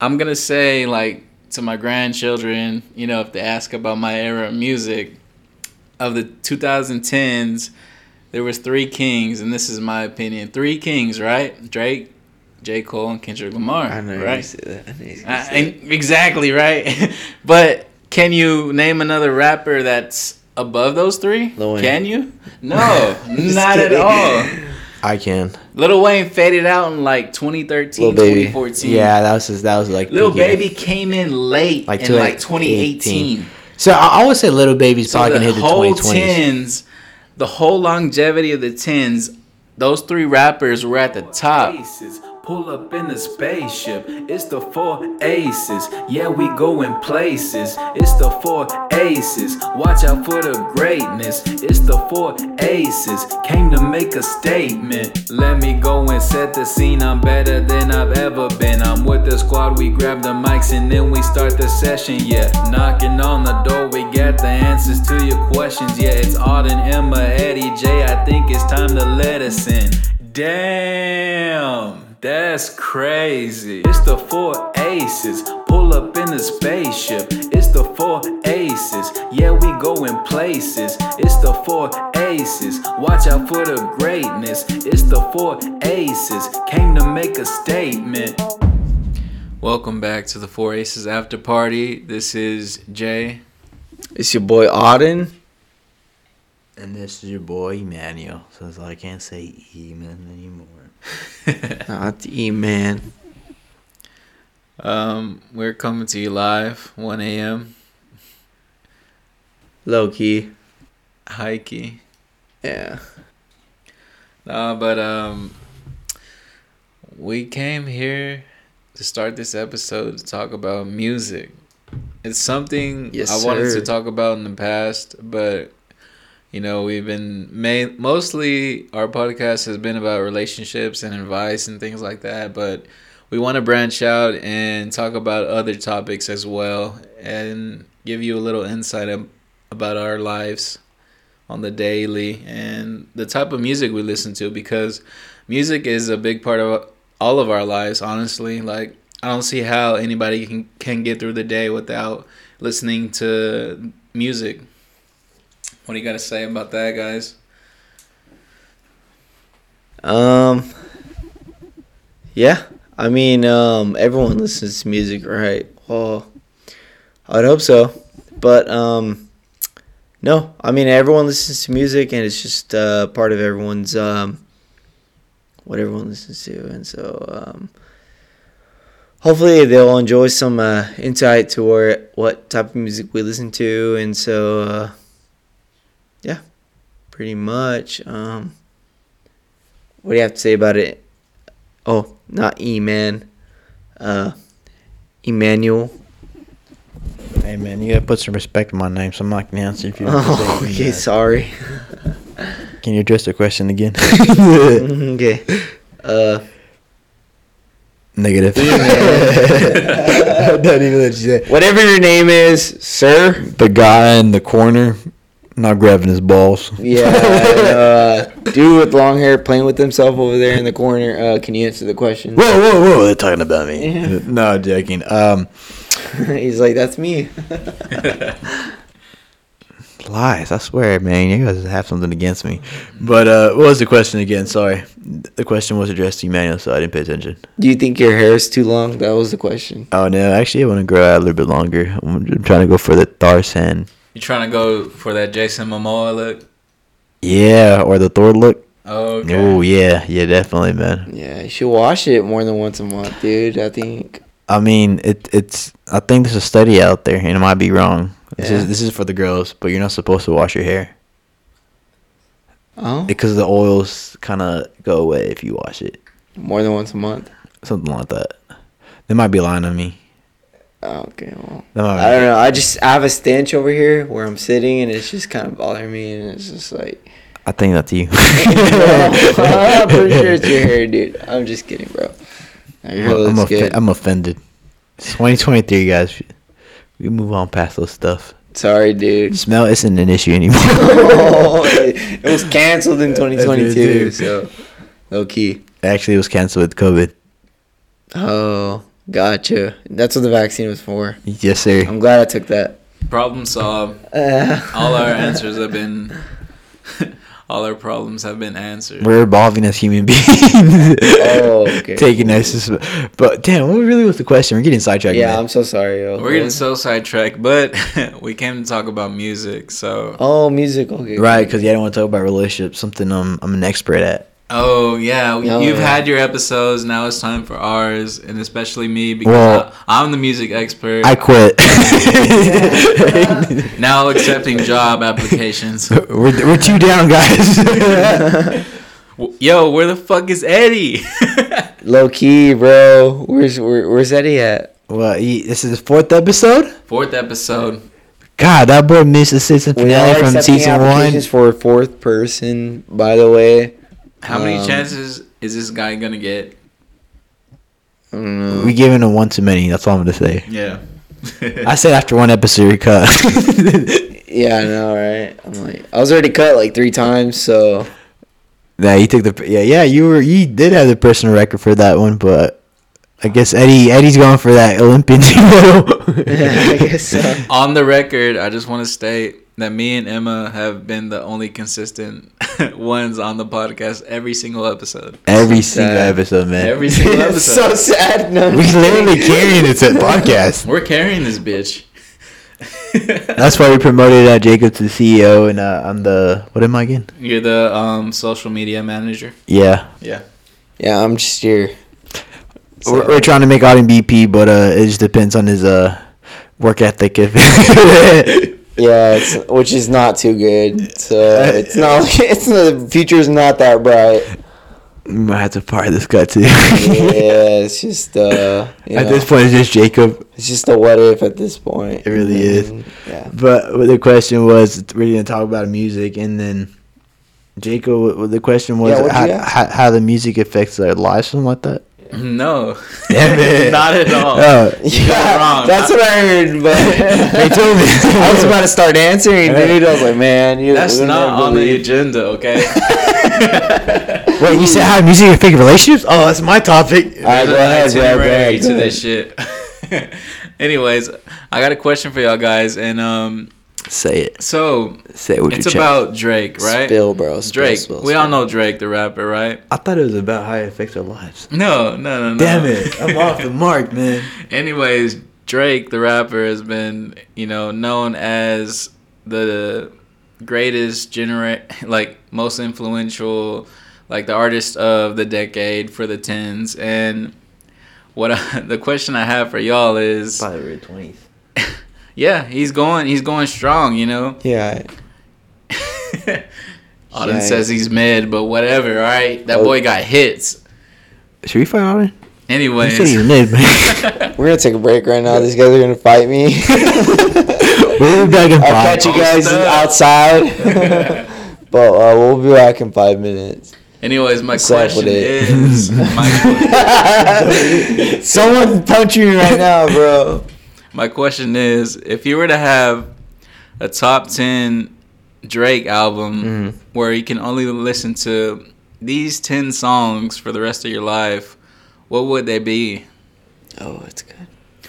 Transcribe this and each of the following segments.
I'm gonna say like to my grandchildren, you know, if they ask about my era of music, of the 2010s, there was three kings, and this is my opinion. Three kings, right? Drake, J. Cole, and Kendrick Lamar. I know right? you said that. I know you said that. exactly right. but can you name another rapper that's above those three? Can you? No, not at all. I can. Lil Wayne faded out in like 2013, 2014. Yeah, that was just, that was like Lil peak era. Baby came in late, Like in like 2018. 2018. So I, I would say Lil Baby's So probably the gonna hit the whole 2020s. tens, the whole longevity of the tens, those three rappers were at the top. Aces. Pull up in the spaceship. It's the four aces. Yeah, we going places. It's the four aces. Watch out for the greatness. It's the four aces. Came to make a statement. Let me go and set the scene. I'm better than I've ever been. I'm with the squad. We grab the mics and then we start the session. Yeah, knocking on the door. We got the answers to your questions. Yeah, it's Auden, Emma, Eddie, J. I think it's time to let us in. Damn, that's crazy. It's the four aces. Pull up in the spaceship. It's the four aces. Yeah, we going places. It's the four aces. Watch out for the greatness. It's the four aces. Came to make a statement. Welcome back to the Four Aces After Party. This is Jay. It's your boy Auden. And this is your boy Emmanuel. So I can't say Eman anymore. Not the man. Um, we're coming to you live, 1 a.m. Low key. High key. Yeah. No, but um, we came here to start this episode to talk about music. It's something Yes, I wanted sir. to talk about in the past, but you know we've been ma- mostly our podcast has been about relationships and advice and things like that, but we want to branch out and talk about other topics as well and give you a little insight ab- about our lives on the daily and the type of music we listen to because music is a big part of all of our lives honestly. Like i don't see how anybody can, can get through the day without listening to music what do you got to say about that guys Um. Yeah, I mean, um, everyone listens to music, right? Well, I'd hope so, but um, no, I mean, everyone listens to music, and it's just uh, part of everyone's um, what everyone listens to, and so um, hopefully they'll enjoy some uh, insight to what type of music we listen to, and so uh, yeah, pretty much. Um, what do you have to say about it? Oh, not E man. Uh, Emmanuel. Hey man, you gotta put some respect in my name, so I'm not gonna answer if you Oh, okay, bad. sorry. Can you address the question again? okay. Uh, Negative. Don't even let you say. whatever your name is, sir. The guy in the corner, not grabbing his balls. Yeah, uh, dude with long hair playing with himself over there in the corner. Uh, can you answer the question? Whoa, whoa, whoa! They're talking about me. no, joking. Um, He's like, that's me. lies. I swear, man. You guys have something against me. But uh, what was the question again? Sorry, the question was addressed to Emmanuel, so I didn't pay attention. Do you think your hair is too long? That was the question. Oh no, actually, I want to grow out a little bit longer. I'm I'm trying to go for the Tarzan. You trying to go for that jason momoa look Yeah, or the Thor look. oh okay. Oh yeah, yeah, definitely, man. Yeah, you should wash it more than once a month, dude. I think. I mean, it it's. I think there's a study out there, and it might be wrong. This Yeah. is this is for the girls, but you're not supposed to wash your hair Oh, because the oils kind of go away if you wash it. more than once a month. Something like that. They might be lying on me. Oh, okay, well. I don't know. I just I have a stench over here where I'm sitting, and it's just kind of bothering me, and it's just like. I think that's you. I'm pretty sure it's your hair, dude. I'm just kidding, bro. I'm, offe- good. I'm offended. It's 2023, guys. We move on past those stuff. Sorry, dude. Smell isn't an issue anymore. it was canceled in That's what it 2022, so low key. Actually, it was canceled with COVID. Oh, Gotcha. That's what the vaccine was for. Yes, sir. I'm glad I took that. Problem solved. Uh, All our answers have been. all our problems have been answered. We're evolving as human beings. Oh, okay. Taking us, but damn, what we really was the question? We're getting sidetracked. yeah, man. I'm so sorry. Yo. We're getting so sidetracked, but we came to talk about music. So, Oh, music. Okay. right because yeah, I don't want to talk about relationships. Something um, I'm an expert at. Oh yeah, Oh, you've yeah. had your episodes. Now it's time for ours, and especially me because Well- I, I'm the music expert. I quit. now accepting job applications. we're, we're two down, guys. Yo, where the fuck is Eddie? Low key, bro. Where's where, where's Eddie at? well, he, this is the fourth episode. Fourth episode. God, that boy missed the season finale from season one. applications for a fourth person. By the way, How many Um, chances is this guy gonna get? I don't know. We giving him one too many. That's all I'm gonna say. Yeah. I said after one episode, we cut. Yeah, I know, right? I'm like, I was already cut like three times, so yeah, you took the yeah yeah you were you did have the personal record for that one, but I guess Eddie Eddie's going for that Olympian title. I guess so. On the record, I just want to state that me and Emma have been the only consistent ones on the podcast every single episode. Every So single sad. episode, man. Every single episode. so sad. No, we literally carrying this podcast. We're carrying this bitch. That's why we promoted uh, Jacob to the CEO, and uh, I'm the what am I again? You're the um, social media manager. Yeah, Yeah. Yeah, I'm just here. we're, we're trying to make out in BP, but uh, it just depends on his uh work ethic. If Yeah, it's, which is not too good. So it's not. It's the future's not that bright. we might have to fire this guy too. Yeah, it's just uh, you At know, this point, it's just Jacob. it's just a what if at this point. It really is. And, Yeah. But the question was, we're gonna talk about music, and then Jacob. The question was Yeah, how, how, how the music affects their lives, something like that. No. Damn it. Not at all. Oh, Yeah, wrong. that's what I heard. But They told me. I was about to start answering, dude. I was like, man, you. That's not never on the agenda, okay? Wait, you said how music affects relationships? Oh, that's my topic. All right, go There's an ahead. Go ahead. to this shit. Anyways, I got a question for y'all guys, and um, Say it. so Say it with it's your chest. about Drake, right? Spill, bro. Spill, Drake. spill, we all know Drake, the rapper, right? I thought it was about how it affects our lives. No, no, no, no. Damn it! I'm off the mark, man. Anyways, Drake, the rapper, has been, you know, known as the greatest genera like most influential, like the artist of the decade for the tens. And what I, the question I have for y'all is, By the way, twenties. Yeah, he's going, he's going strong, you know. Yeah. Auden Yeah. says he's mid, but whatever. All right, that Oh. boy got hits. Should we fight on it? You Anyways, he's mid, man. We're gonna take a break right now. These guys are gonna fight me. we'll be back in I'll catch you guys up. outside. but uh, we'll be back in five minutes. anyways, my What's question is, my, Someone punch me right now, bro. My question is, if you were to have a top ten Drake album Mhm. where you can only listen to these ten songs for the rest of your life, what would they be? Oh, it's good.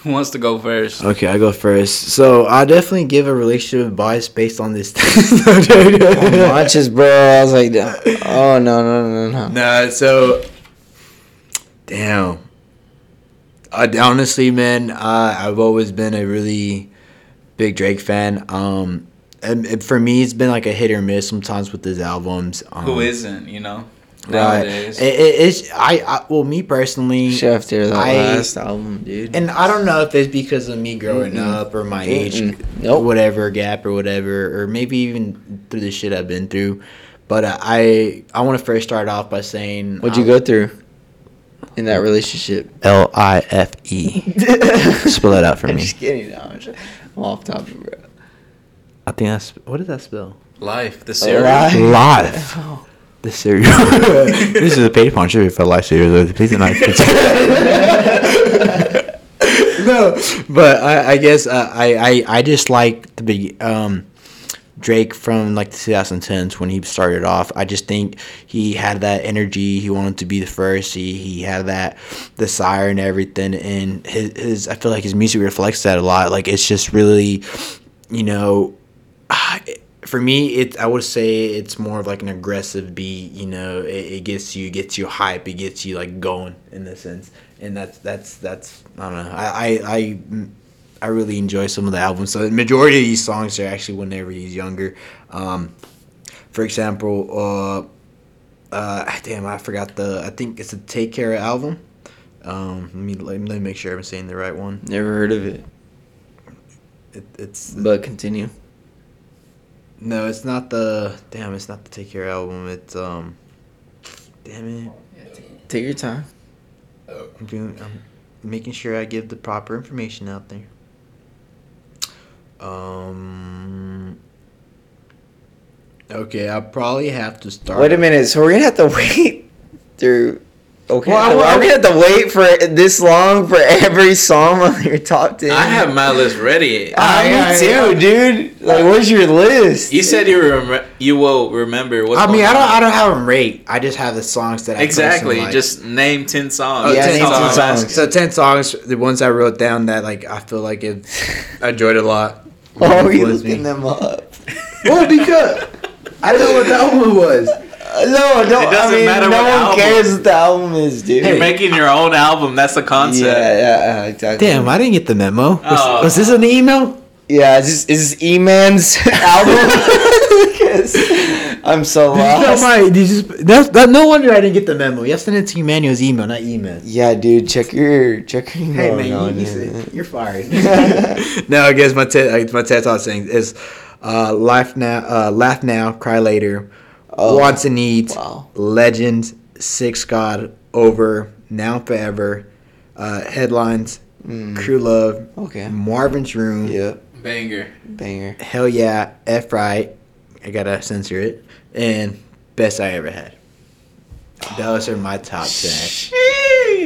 Who wants to go first? Okay, I go first. So I definitely give a relationship advice based on this. Watches, bro. I was like, oh no, no, no, no. Nah, so damn. I, honestly, man, I I've always been a really big Drake fan. Um, and, and for me, it's been like a hit or miss sometimes with his albums. Um, Who isn't? You know, right? It, it, it's I, I well, me personally, Chef there, that I- last album, dude. and I don't know if it's because of me growing Mm-mm. up or my age, Mm-mm. Nope. whatever gap or whatever, or maybe even through the shit I've been through. But uh, I I want to first start off by saying What'd you go through in that relationship? L I F E. Spell that out for I'm me. just kidding. No, I'm, just, I'm off topic, bro. I think that's what does that spell? Life, the series. Life. Live. Oh. The cereal. this is a paid sponsor for life cereal. Please do not. no, but I, I guess uh, I, I I just like the big um Drake from like the 2010s when he started off. I just think he had that energy. He wanted to be the first. He he had that desire and everything. And his, his I feel like his music reflects that a lot. Like it's just really, you know, for me, it I would say it's more of like an aggressive beat. You know, it, it gets you gets you hype. It gets you like going in the sense, and that's that's that's I don't know. I I. I I really enjoy some of the albums. So the majority of these songs are actually whenever he's younger. Um, for example, uh, uh, damn, I forgot the. I think it's a Take Care album. Um, let me let me make sure I'm saying the right one. Never heard of it. It, it's But continue. no, it's not the. Damn, it's not the Take Care album. It's um. Damn it. Take your time. I'm doing. I'm making sure I give the proper information out there. Um. Okay, I'll probably have to start. Wait a minute. So we're gonna have to wait through. Okay. Well, I- so I- are we gonna have to wait for this long for every song on your top ten? I have my list ready. Ah, Yeah, me too, dude. Like, where's your list? You said you rem- you will remember what. I mean, I don't. I don't have them rate. I just have the songs that I exactly. like. Just name ten songs. Oh, Yeah, 10 name 10 songs. songs. So ten songs. The ones I wrote down that like I feel like it, I enjoyed a lot. Oh, you Influenced me. looking them up? Well, because I didn't know what that album was. No, no. It doesn't I mean, matter no what one album. cares what the album is, dude. You're making your own album. That's the concept. Yeah, yeah, yeah, exactly. Damn, I didn't get the memo. Was, Oh. was this an email? Yeah, is this, is this E-Man's album? Because I'm so No, lost. my, you just, that's, that, no wonder I didn't get the memo. You have to send it to Emmanuel's email, not email. Yeah, dude, check your check your email. Hey email man, now You, you said, you're fired. no, I guess my TED, my TED talk saying is, uh, laugh now, uh, laugh now, cry later, Oh, wants and needs, wow. legends, six god, over, now forever, uh, headlines, Mm, crew love, okay. Marvin's room, Yeah, Banger. banger. hell yeah, F right, I gotta censor it, and best I ever had. Those are my top ten.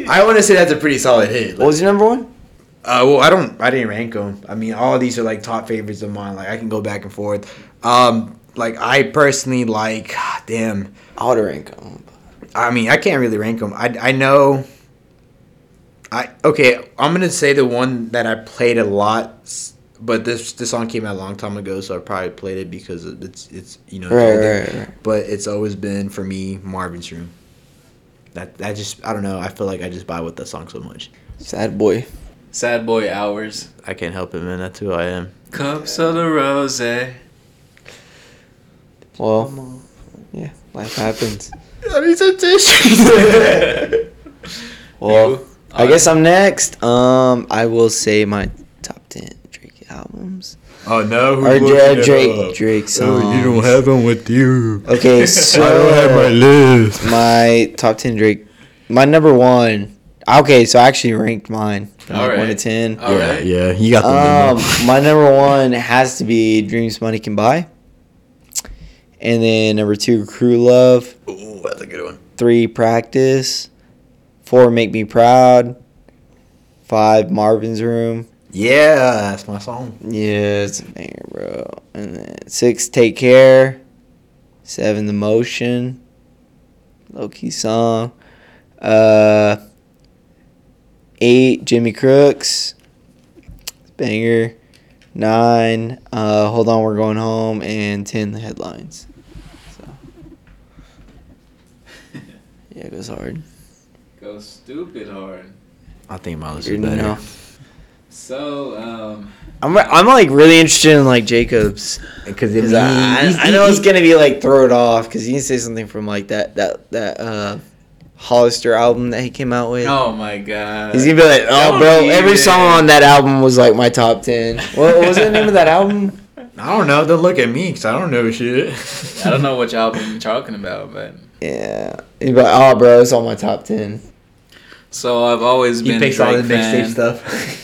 I want to say that's a pretty solid hit. What was your number one? Uh, well, I don't. I didn't rank them. I mean, all of these are like top favorites of mine. Like I can go back and forth. Um, like I personally like. Damn. I would rank them. I mean, I can't really rank them. I I know. I okay. I'm gonna say the one that I played a lot, s- but this this song came out a long time ago, so I probably played it because it's it's you know. Right, right, right. But it's always been for me Marvin's Room. That that just I don't know. I feel like I just buy with that song so much. Sad boy. Sad boy hours. I can't help it, man. That's who I am. Cups of the rose. Well, yeah, life happens. I need some tissue. Well, You? I guess I'm next. Um, I will say my top ten Drake albums oh no! or Dra- Drake Drake songs. Oh, you don't have them with you. Okay, so I don't have my list. my top 10 Drake. My number one. Okay, so I actually ranked mine from like 1 to 10. All yeah, right. yeah, you got the Um, my number one has to be Dreams Money Can Buy. And then number two, Crew Love. Ooh, that's a good one. Three, Practice. Four, Make Me Proud. Five, Marvin's Room. Yeah, that's my song. Yeah, it's a banger, bro. And then six, Take Care. Seven, The Motion. Low key song. Uh, eight, Jimmy Cooks. Banger. Nine, uh, Hold On, We're Going Home. And ten, The Headlines. So. Yeah, it goes hard. Go stupid hard. I think my list is better. know. So, um, I'm, I'm like really interested in like Jacobs. Because Cause I, I, I know it's gonna be like throw it off because he can say something from like that that that uh Hollister album that he came out with. oh my god. He's gonna be like, oh, Don't bro, every even. song on that album was like my top ten. What, what was the name of that album? I don't know. Don't look at me because I don't know shit. I don't know which album you're talking about, but Yeah, he'd like, oh, bro, it's on my top ten. so I've always He been a picks all the Drake fan. mixtape stuff.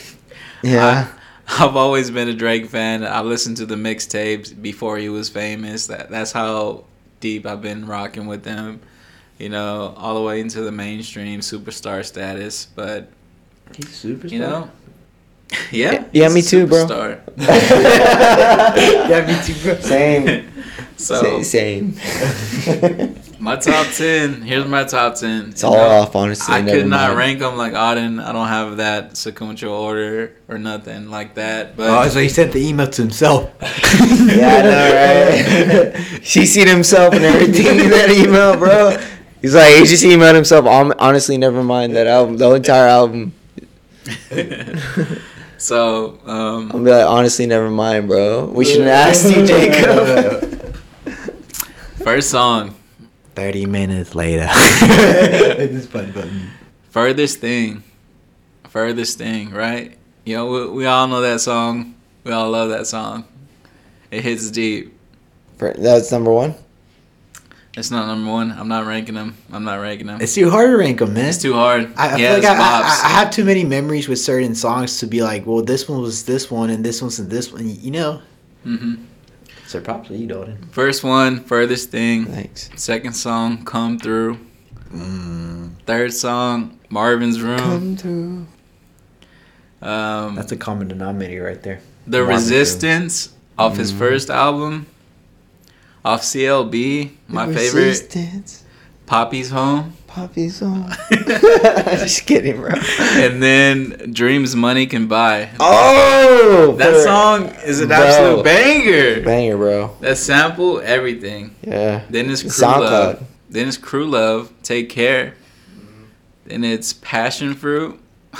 Yeah, I've always been a Drake fan. I listened to the mixtapes before he was famous. That that's how deep I've been rocking with him. You know, all the way into the mainstream superstar status. But He's super. you know, Yeah. Yeah, me too, bro. Superstar. yeah, me too, bro. Same. So same. My top ten. Here's my top ten. it's all off, honestly. I could not mind. rank them like Auden. I don't have that sequential order or nothing like that. But Oh, so he sent the email to himself. Yeah, I know, right? he seen himself and everything in that email, bro. He's like, he just emailed himself. Honestly, never mind that album, the entire album. so um, I'm be like, honestly, never mind, bro. We shouldn't ask you, Jacob. first song, 30 minutes later. this button button. furthest thing, furthest thing, right? You know, we, we all know that song. We all love that song. It hits deep. That's number one. It's not number one. I'm not ranking them. I'm not ranking them. It's too hard to rank them, man. It's too hard. I, I He feel like I, I. I have too many memories with certain songs to be like, well, this one was this one and this one's this one. You know. hmm So props to you, Dalton. First one, furthest thing. Thanks. Second song, come through. Mm, Third song, Marvin's Room. Come through. Um, that's a common denominator right there. the Marvin's Room. Resistance off his Mhm. first album. Off CLB, my favorite. Resistance, Poppy's Home. Poppy's on. Just kidding, bro. and then Dreams Money Can Buy. Oh, That for- song is an Bro. absolute banger. banger, bro. That sample, everything. Yeah. Then it's Crew SoundCloud. Love. Then it's Crew Love, Take Care. Then it's Passion Fruit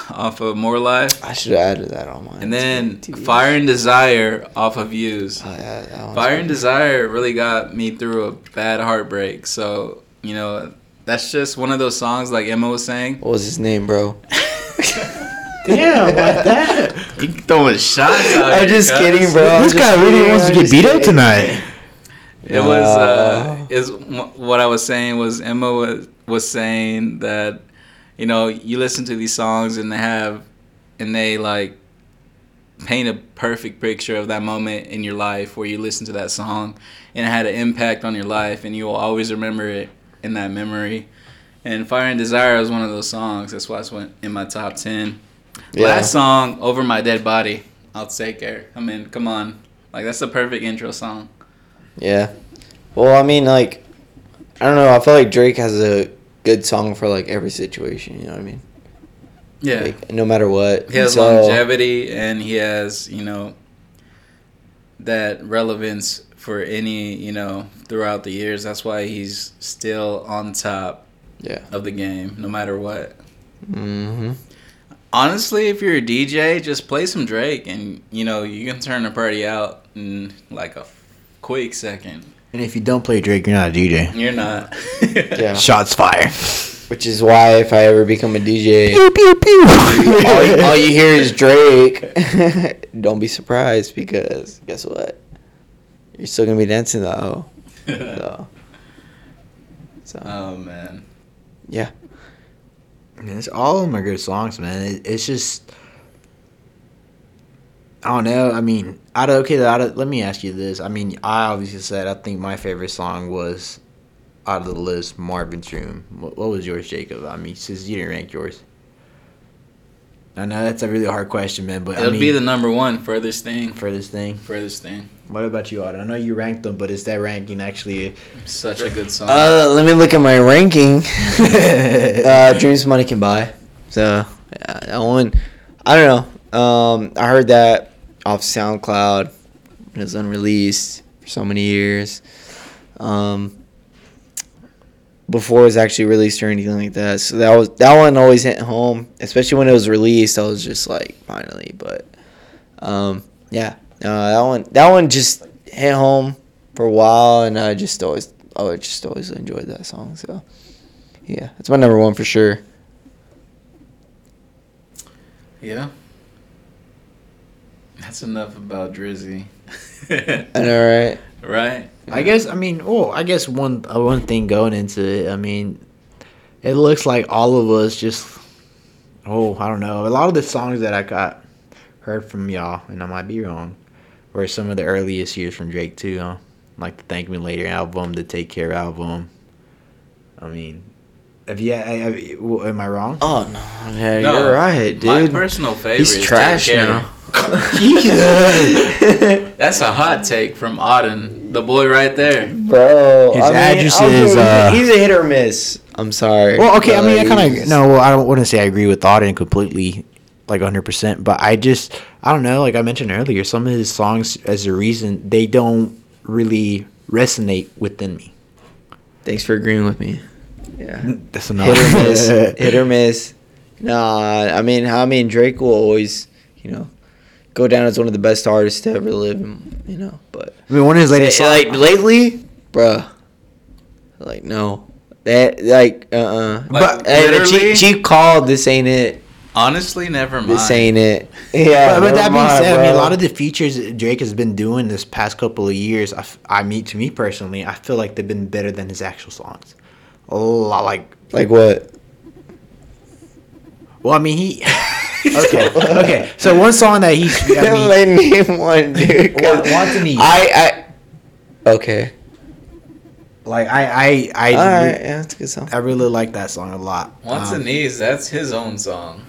off of More Life. I should have added that on mine. And then TV. Fire and Desire off of Views. Oh, yeah, Fire and. Desire really got me through a bad heartbreak. So, you know, that's just one of those songs like Emma was saying. What was his name, bro? Damn, like that. You throwing shots out I'm just cuz. kidding, bro. I'm This just guy really wants I'm to get just beat up tonight. It was uh is what I was saying was Emma was was saying that you know you listen to these songs and they have and they like paint a perfect picture of that moment in your life where you listen to that song and it had an impact on your life and you will always remember it in that memory. And Fire and Desire is one of those songs. That's why it's went in my top ten. Yeah. Last song, Over My Dead Body. I'll take care. I mean, come on. Like that's the perfect intro song. Yeah. Well, I mean, like, I don't know. I feel like Drake has a good song for like every situation. You know what I mean? Yeah. Like, no matter what. He has So- longevity and he has, you know, that relevance for any, you know, throughout the years. That's why he's still on top Yeah. of the game, no matter what. Mm-hmm. Honestly, if you're a DJ, just play some Drake and, you know, you can turn the party out in like a quick second. And if you don't play Drake, you're not a DJ. You're not. Yeah. Shots fired. Which is why if I ever become a DJ, pew pew pew. all, you- all you hear is Drake. don't be surprised because guess what? You're still gonna be dancing though. Oh. So. So oh, man. yeah. It's, all of them are good songs, man. It, it's just, I don't know. I mean, out of okay, out of, let me ask you this. I mean, I obviously said I think my favorite song was out of the list, Marvin's Room. What, what was yours, Jacob? I mean, since you didn't rank yours. I know that's a really hard question, man. But It'll I mean, be the number one furthest thing. for this thing. Furthest thing. What about you, Otto? I know you ranked them, but is that ranking actually? Such a good song. Uh, let me look at my ranking. uh, Dreams Money Can Buy. So yeah, that one, I don't know. Um, I heard that off SoundCloud. It was unreleased for so many years. Um, before it was actually released or anything like that. So that was that one always hit home, especially when it was released. I was just like, finally. But um, yeah, uh, that one that one just hit home for a while, and I just always I just always enjoyed that song. So yeah, it's my number one for sure. Yeah. That's enough about Drizzy. I know, right? Right? I guess I mean, oh, I guess one uh, one thing going into it, I mean, it looks like all of us just, oh, I don't know, a lot of the songs that I got heard from y'all, and I might be wrong, were some of the earliest years from Drake too, huh? Like the Thank Me Later album, the Take Care album. I mean, have you? I, I, well, am I wrong? Oh no, yeah, No, you're right, dude. My personal favorite. He's trash now. Jesus. That's a hot take from Auden, the boy right there. Bro, His I mean, address okay, is, he's a- uh, he's a hit or miss. I'm sorry. Well, okay. I mean, I kind of no. Well, I don't want to say I agree with Auden completely, like 100. percent But I just, I don't know. Like I mentioned earlier, some of his songs, as a reason, they don't really resonate within me. Thanks for agreeing with me. Yeah. That's another hit or miss. hit or miss. Nah, I mean, I mean, Drake will always, you know, go down as one of the best artists to ever live. and, You know, but I mean, one of his latest like lately, bruh, like no, that like uh uh Like, Hey, the literally? Chief, Chief called. This ain't it. Honestly, never mind. This ain't it. Yeah, but, but that being mind, said, I mean, a lot of the features that Drake has been doing this past couple of years, I, I mean, to me personally, I feel like they've been better than his actual songs. A lot, like, like what? well, I mean, he. okay, okay. So one song that he's, I mean, Like, name one, dude. 'cause Wa- Wants and I I okay. like I, I, I, All right, yeah, that's a good song. I really like that song a lot. Wants Um, and needs. That's his own song.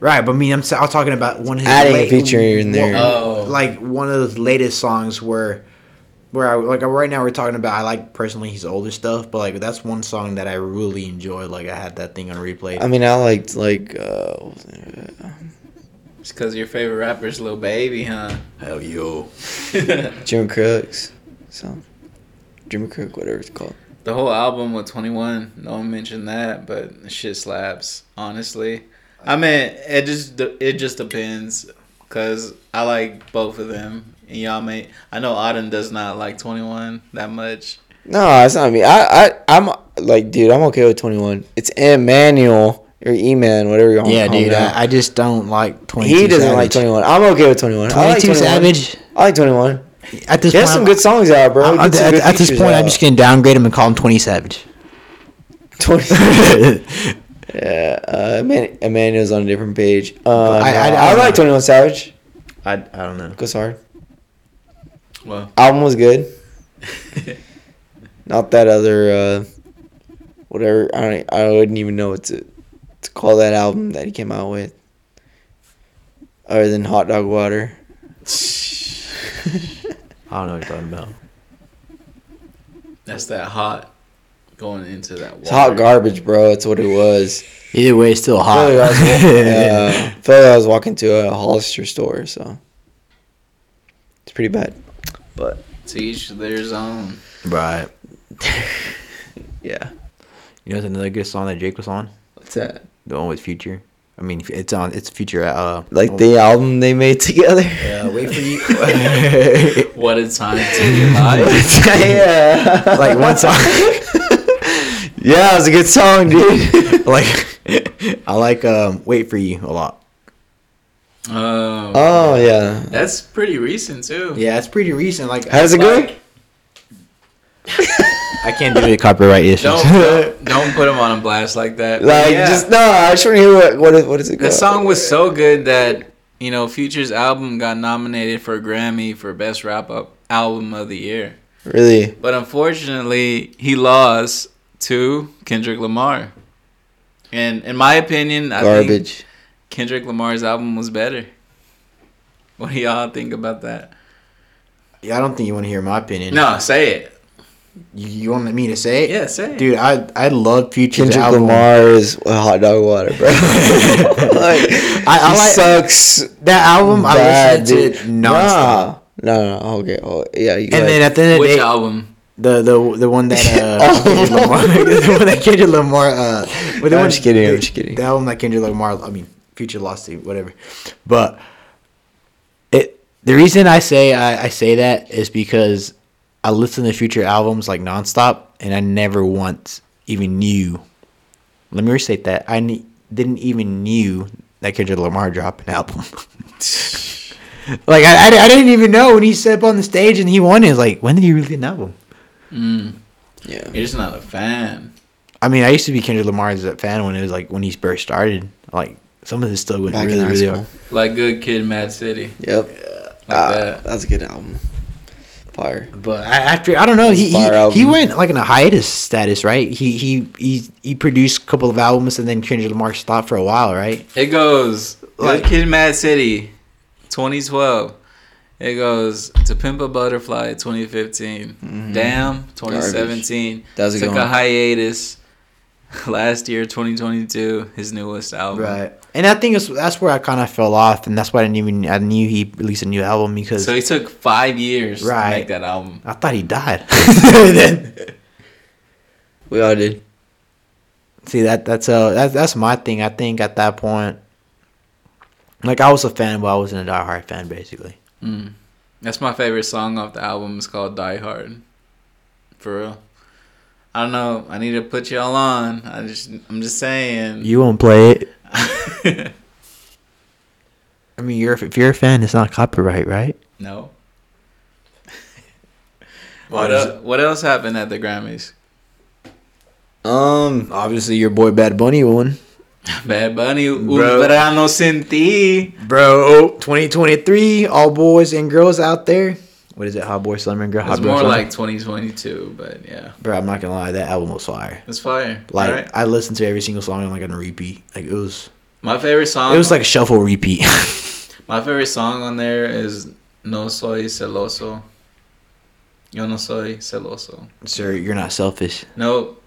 Right, but I mean, I'm, s- I'm talking about one of his Adding a feature in there. one- Oh. like one of those latest songs where, where I like right now we're talking about. I like personally his older stuff, but like that's one song that I really enjoyed. Like I had that thing on replay. I mean, I liked like uh, It's because your favorite rapper's Lil Baby, huh? Hell yo. Jim Crooks, so Jim Crook, whatever it's called. The whole album with 21, no one mentioned that, but shit slaps, honestly. I mean, it just it just depends cuz I like both of them. And y'all may I know Auden does not like 21 that much. No, it's not me. I I I'm like, dude, I'm okay with 21. It's Emmanuel or E-Man, whatever you want. Yeah, to call him dude. I, I just don't like 22 he doesn't like 21. I'm okay with 21. I like 21. Savage. I like 21. At this He has point, some I'm- good songs out, bro. I'm- He at, at this features point, I'm just gonna downgrade him and call him 20 Savage. 20. yeah, uh, Emmanuel's on a different page. Uh, I- I, I- I, I- like 21 Savage. I, I don't know. Goes hard. Well, Album was good. Not that other, uh, whatever. I don't. I wouldn't even know what to to call that album that he came out with, other than Hot Dog Water. I don't know what you're talking about. that's that hot going into that It's hot garbage, bro. That's what it was. Either way, it's still I hot. feel like I was, uh, I feel like I was walking to a Hollister store, so it's pretty bad. But To each their own. right. yeah, You know, it's another good song that Drake was on. what's that? The one with Future. I mean, it's on. It's Future. Uh, Like the album they made together. Yeah, wait for you. What a time to be alive. yeah. like one song. Yeah, it was a good song, dude. like I like um, "Wait for You" a lot. Oh, oh yeah. that's pretty recent too. Yeah, it's pretty recent. Like How's it going? I can't do it. Copyright issues. Don't, don't don't put him on a blast like that. Like yeah, just no, I just want to hear what what is, what is it the song was so good that you know Future's album got nominated for a Grammy for best rap up album of the year. really. But unfortunately, he lost to Kendrick Lamar. And in my opinion, I think Garbage. Kendrick Lamar's album was better. What do y'all think about that? Yeah, I don't think you want to hear my opinion. No, say it. you, you want me to say it? Yeah, say it. Dude, I I love Future's Kendrick album. Lamar is hot dog water, bro. like, I- I he like- sucks. That album, I listened to dude. it nonstop. Nah, no, no, okay. Oh, yeah, you And then at the end of the Which day, album? the the the one that uh, Oh. Kendrick Lamar, the one that Kendrick Lamar, uh, but the I'm one, just kidding, I'm just kidding. The album that Kendrick Lamar, I mean, Future lost to whatever, but it. The reason I say I, I say that is because I listen to Future albums like nonstop, and I never once even knew. Let me restate that I ne- didn't even knew that Kendrick Lamar dropped an album. like I, I, I didn't even know when he stepped on the stage and he won it. It's like when did he release an album? Mm, yeah. you're just not a fan. I mean, I used to be Kendrick Lamar's fan when it was like when he first started. Like some of his stuff went Back really, really school. hard. Like Good Kid, Mad City. Yep. Like Ah, that. That's a good album. Fire. But I, after I don't know, he he, he went like in a hiatus status, right? He he he he produced a couple of albums and then Kendrick Lamar stopped for a while, right? It goes Like- Good Kid, Mad City, 2012. It goes to Pimp a Butterfly 2015. Damn 2017. That was a Took good a hiatus. Last year 2022, his newest album. Right. And I think it's, that's where I kind of fell off, and that's why I didn't even I knew he released a new album because So he took five years to Right. make that album. I thought he died. Then- We all did. See that that's uh that's that's my thing. I think at that point, like I was a fan, but I wasn't a diehard fan, basically. Mm. That's my favorite song off the album. It's called Die Hard. For real. I don't know. I need to put y'all on. I just I'm just saying. You won't play it. I mean, you're if you're a fan, it's not copyright, right? no. Why What, el- what else happened at the Grammys? Um, Obviously, your boy Bad Bunny won. Bad Bunny, Un Bro. verano sin ti. Bro, 2023, all boys and girls out there. What is it? Hot boy summer and girl. It's more like 2022, but yeah, Bro, I'm not gonna lie, that album was fire. it's fire. Like Alright. I listened to every single song on like on a repeat. Like it was, my favorite song. it was like a shuffle repeat. my favorite song on there is No Soy Celoso. Yo no soy celoso. Sir, you're not selfish. Nope,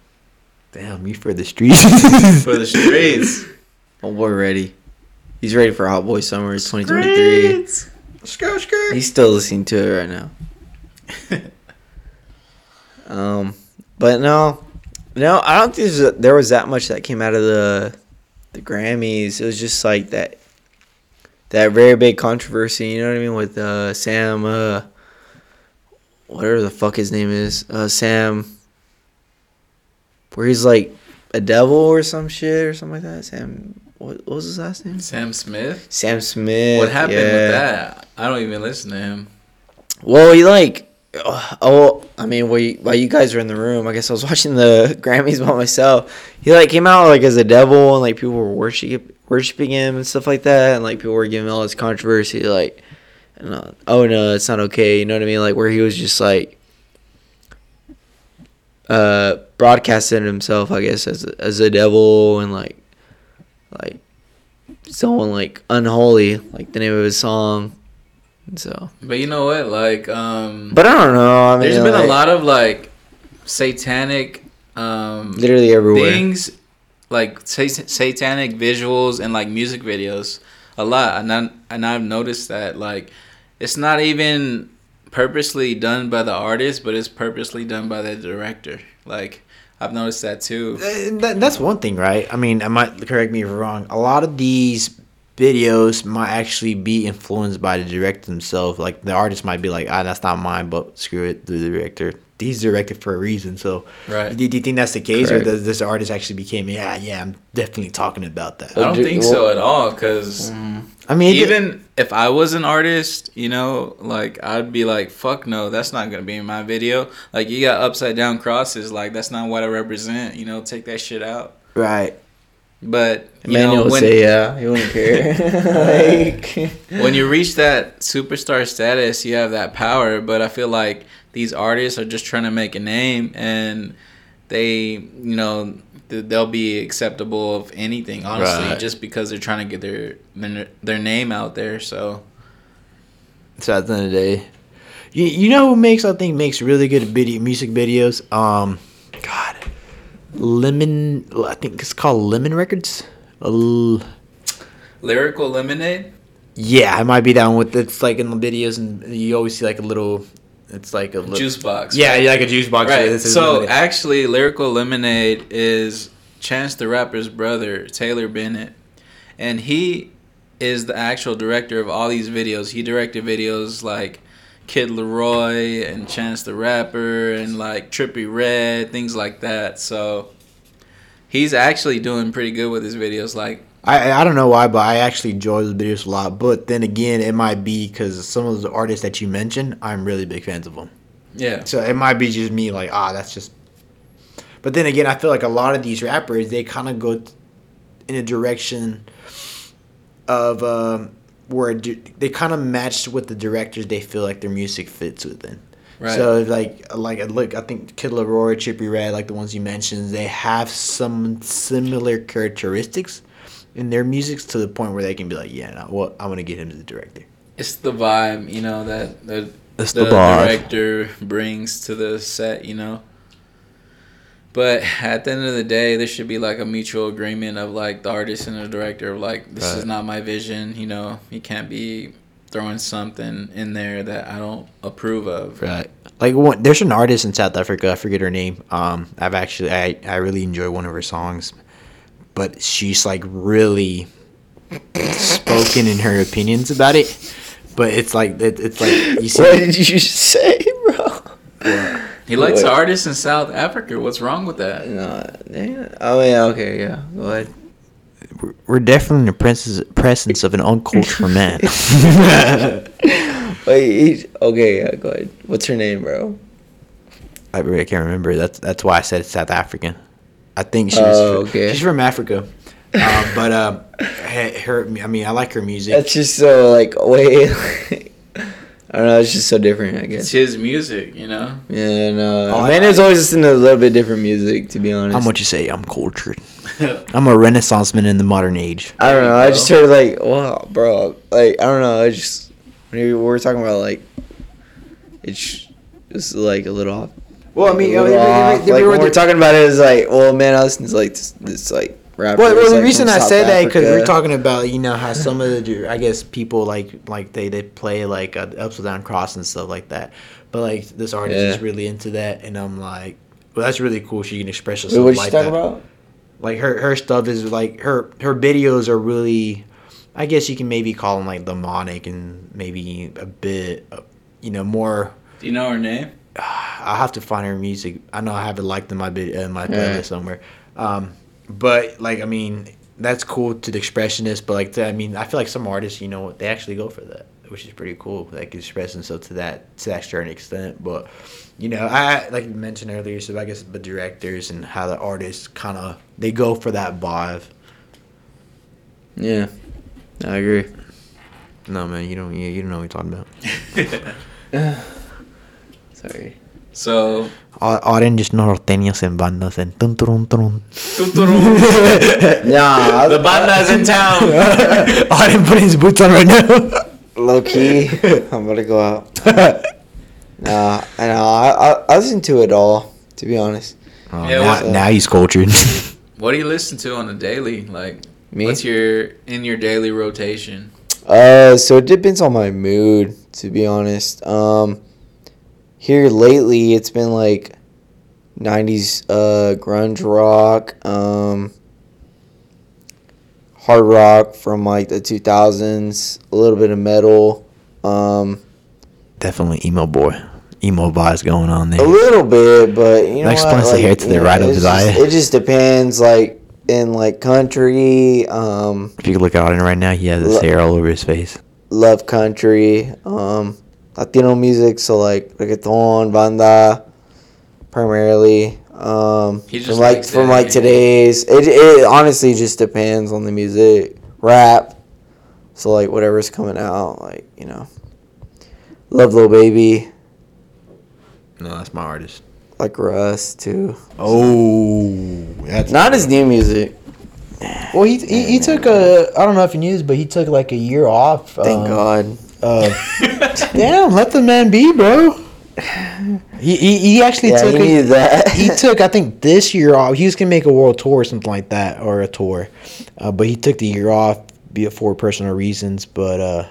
Damn, you for the streets. for the streets. oh boy, ready. He's ready for Hot Boy Summer 2023. Skirt, skirt. He's still listening to it right now. Um, but no, no, I don't think there's- there was that much that came out of the the Grammys. It was just like that that very big controversy. You know what I mean with uh, Sam, uh, whatever the fuck his name is, uh, Sam, where he's like a devil or some shit or something like that. Sam, what, what was his last name? Sam Smith. Sam Smith. What happened yeah. with that? I don't even listen to him. Well, he like, oh, I mean, while you, while you guys were in the room, I guess I was watching the Grammys by myself. He like came out like as a devil, and like people were worship, worshiping him and stuff like that, and like people were giving all this controversy, like, and, uh, oh no, it's not okay, you know what I mean? Like where he was just like, uh, broadcasting himself, I guess, as as a devil, and like, like, someone like unholy, like the name of his song. So, But you know what? Like, um, but I don't know. I mean, there's been like, a lot of like satanic um literally everywhere. things, like sa- satanic visuals and like music videos, a lot. And I, and I've noticed that like it's not even purposely done by the artist, but it's purposely done by the director. Like I've noticed that too. Uh, that, that's one thing, right? I mean, I might correct me if I'm wrong. A lot of these videos might actually be influenced by the director himself. Like the artist might be like, "Ah, that's not mine," but screw it, the director. He's directed for a reason. So, Right. do, do you think that's the case, Correct. or does this artist actually became? Yeah, yeah, I'm definitely talking about that. I don't do- think well- so at all, cause. I mean, it- even if I was an artist, you know, like I'd be like, "Fuck no, that's not gonna be in my video." Like you got upside down crosses, like that's not what I represent. You know, take that shit out. right. But you Emmanuel know, would when say yeah, he wouldn't care. like, when you reach that superstar status, you have that power. But I feel like these artists are just trying to make a name, and they, you know, they'll be acceptable of anything, honestly, Right. just because they're trying to get their their, their name out there. So So at the end of the day, you, you know who makes I think makes really good video music videos? Um, God, Lemon. I think it's called Lemon Records. Uh, lyrical lemonade. yeah, it might be that one with it's like in the videos and you always see like a little. It's like a little, Juice box. Yeah, yeah, like a juice box. Right. So Lemonade. actually, Lyrical Lemonade is Chance the Rapper's brother, Taylor Bennett, and he is the actual director of all these videos. He directed videos like Kid LAROI and Chance the Rapper and like Trippie Redd, things like that. So he's actually doing pretty good with his videos. Like I I don't know why, but I actually enjoy those videos a lot. But then again, it might be because some of the artists that you mentioned, I'm really big fans of them. yeah, So it might be just me, like, ah, that's just. But then again, I feel like a lot of these rappers, they kind of go in a direction of um, where they kind of match with the directors they feel like their music fits within. right. So like like look, I think Kid LAROI, Trippie Redd, like the ones you mentioned, they have some similar characteristics in their music to the point where they can be like, yeah, no, well, I want to get him as the director. it's the vibe, you know, that the, It's the, the director brings to the set, you know. But at the end of the day, there should be like a mutual agreement of like the artist and the director of like this is not my vision, you know. You can't be throwing something in there that I don't approve of. Right. Like one, there's an artist in South Africa. I forget her name. Um, I've actually I I really enjoy one of her songs, but she's like really spoken in her opinions about it. But it's like it, it's like you see. What did you say, bro? He likes Wait. artists in South Africa. What's wrong with that? No, damn. Oh yeah, okay, yeah. Go ahead. we're- We're definitely in the presence presence of an uncultured man. Wait, okay, yeah, go ahead. What's her name, bro? I really can't remember. That's that's why I said South African. I think she's Oh, okay. she's from Africa. Um, but he- her I mean I like her music. That's just so like wait. I don't know. It's just so different. I guess It's his music, you know. Yeah, no. Oh, I- man is always listening to a little bit different music. To be honest. How much you say I'm cultured? I'm a renaissance man in the modern age. I don't know. I just heard like, wow, bro. Like I don't know. I just when we were talking about like, it's just like a little off. Well, I mean, a uh, little they- they- they like were when we're talking about it, it's like, well, man, I listen to like this, this like rapper. Well, well the like, reason I South said that because we're talking about you know how some of the I guess people like like they they play like uh, upside down cross and stuff like that, but like this artist is really into that, and I'm like, well, that's really cool. She can express Wait, herself what you like talking that. about? Like her her stuff is like her her videos are really, I guess you can maybe call them like demonic and maybe a bit, uh, you know, more. Do you know her name? I'll have to find her music. I know I have it liked in my vid- in my Yeah. playlist somewhere. Um, but like, I mean, that's cool to the expressionist. But like, I mean, I feel like some artists, you know, they actually go for that, which is pretty cool. Like can express themselves to that to that certain extent. But you know, I like you mentioned earlier. So I guess the directors and how the artists kind of they go for that vibe. Yeah, I agree. No man, you don't you, you don't know what you're talking about. Sorry. So O- Orange norteños en bandas en tun, turun, turun. Nah, the banda's in town. Orange putting his boots on right now. low key. I'm gonna go out. Nah, I know. I, I I listen to it all. To be honest, Oh, Yeah, now, what- now he's cultured. what do you listen to on a daily? Like, me. what's your in your daily rotation? Uh, so it depends on my mood, to be honest. Um, here lately, it's been like '90s uh grunge rock, um, hard rock from like the 2000s, a little bit of metal, um, Definitely emo boy. Emo vibes going on there. a little bit, but you know That what, explains the hair to the know, right of his just- eye. It just depends, like in like country, um, If you look at Auden right now, he has his Lo- hair all over his face. love country, um, Latino music, so like reggaeton, banda, primarily. Um, He just from like from that, like today's, it, it honestly just depends on the music. Rap, so like whatever's coming out, like you know. Love little Baby, No, that's my artist. like Russ too. Oh, that's Not his new music. Well, he, he he took a I don't know if you knew this, but he took like a year off. Thank um, God. Uh, damn, let the man be, bro. He he, he actually Yeah, took he a, that. he took I think this year off. He was gonna make a world tour or something like that or a tour, uh, but he took the year off be for personal reasons. But uh,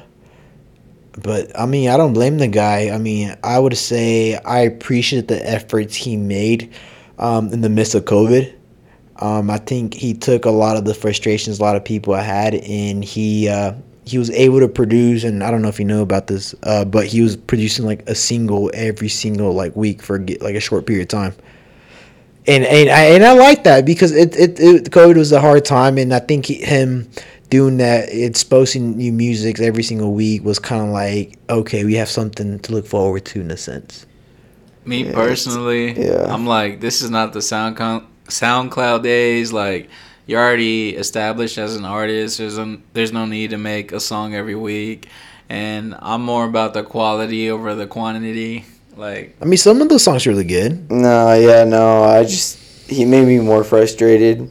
but I mean I don't blame the guy. I mean I would say I appreciate the efforts he made um, in the midst of COVID. Um, I think he took a lot of the frustrations a lot of people had, and he uh, he was able to produce. And I don't know if you know about this, uh, but he was producing like a single every single like week for like a short period of time. And and I and I like that because it it, it COVID was a hard time, and I think he, him doing that, exposing new music every single week was kind of like okay, we have something to look forward to in a sense. Me Yeah, personally, yeah. I'm like, this is not the SoundCloud SoundCloud days. Like, you're already established as an artist. There's um, there's no need to make a song every week, and I'm more about the quality over the quantity. Like, I mean, some of those songs are really good. No, yeah, no. I just he made me more frustrated,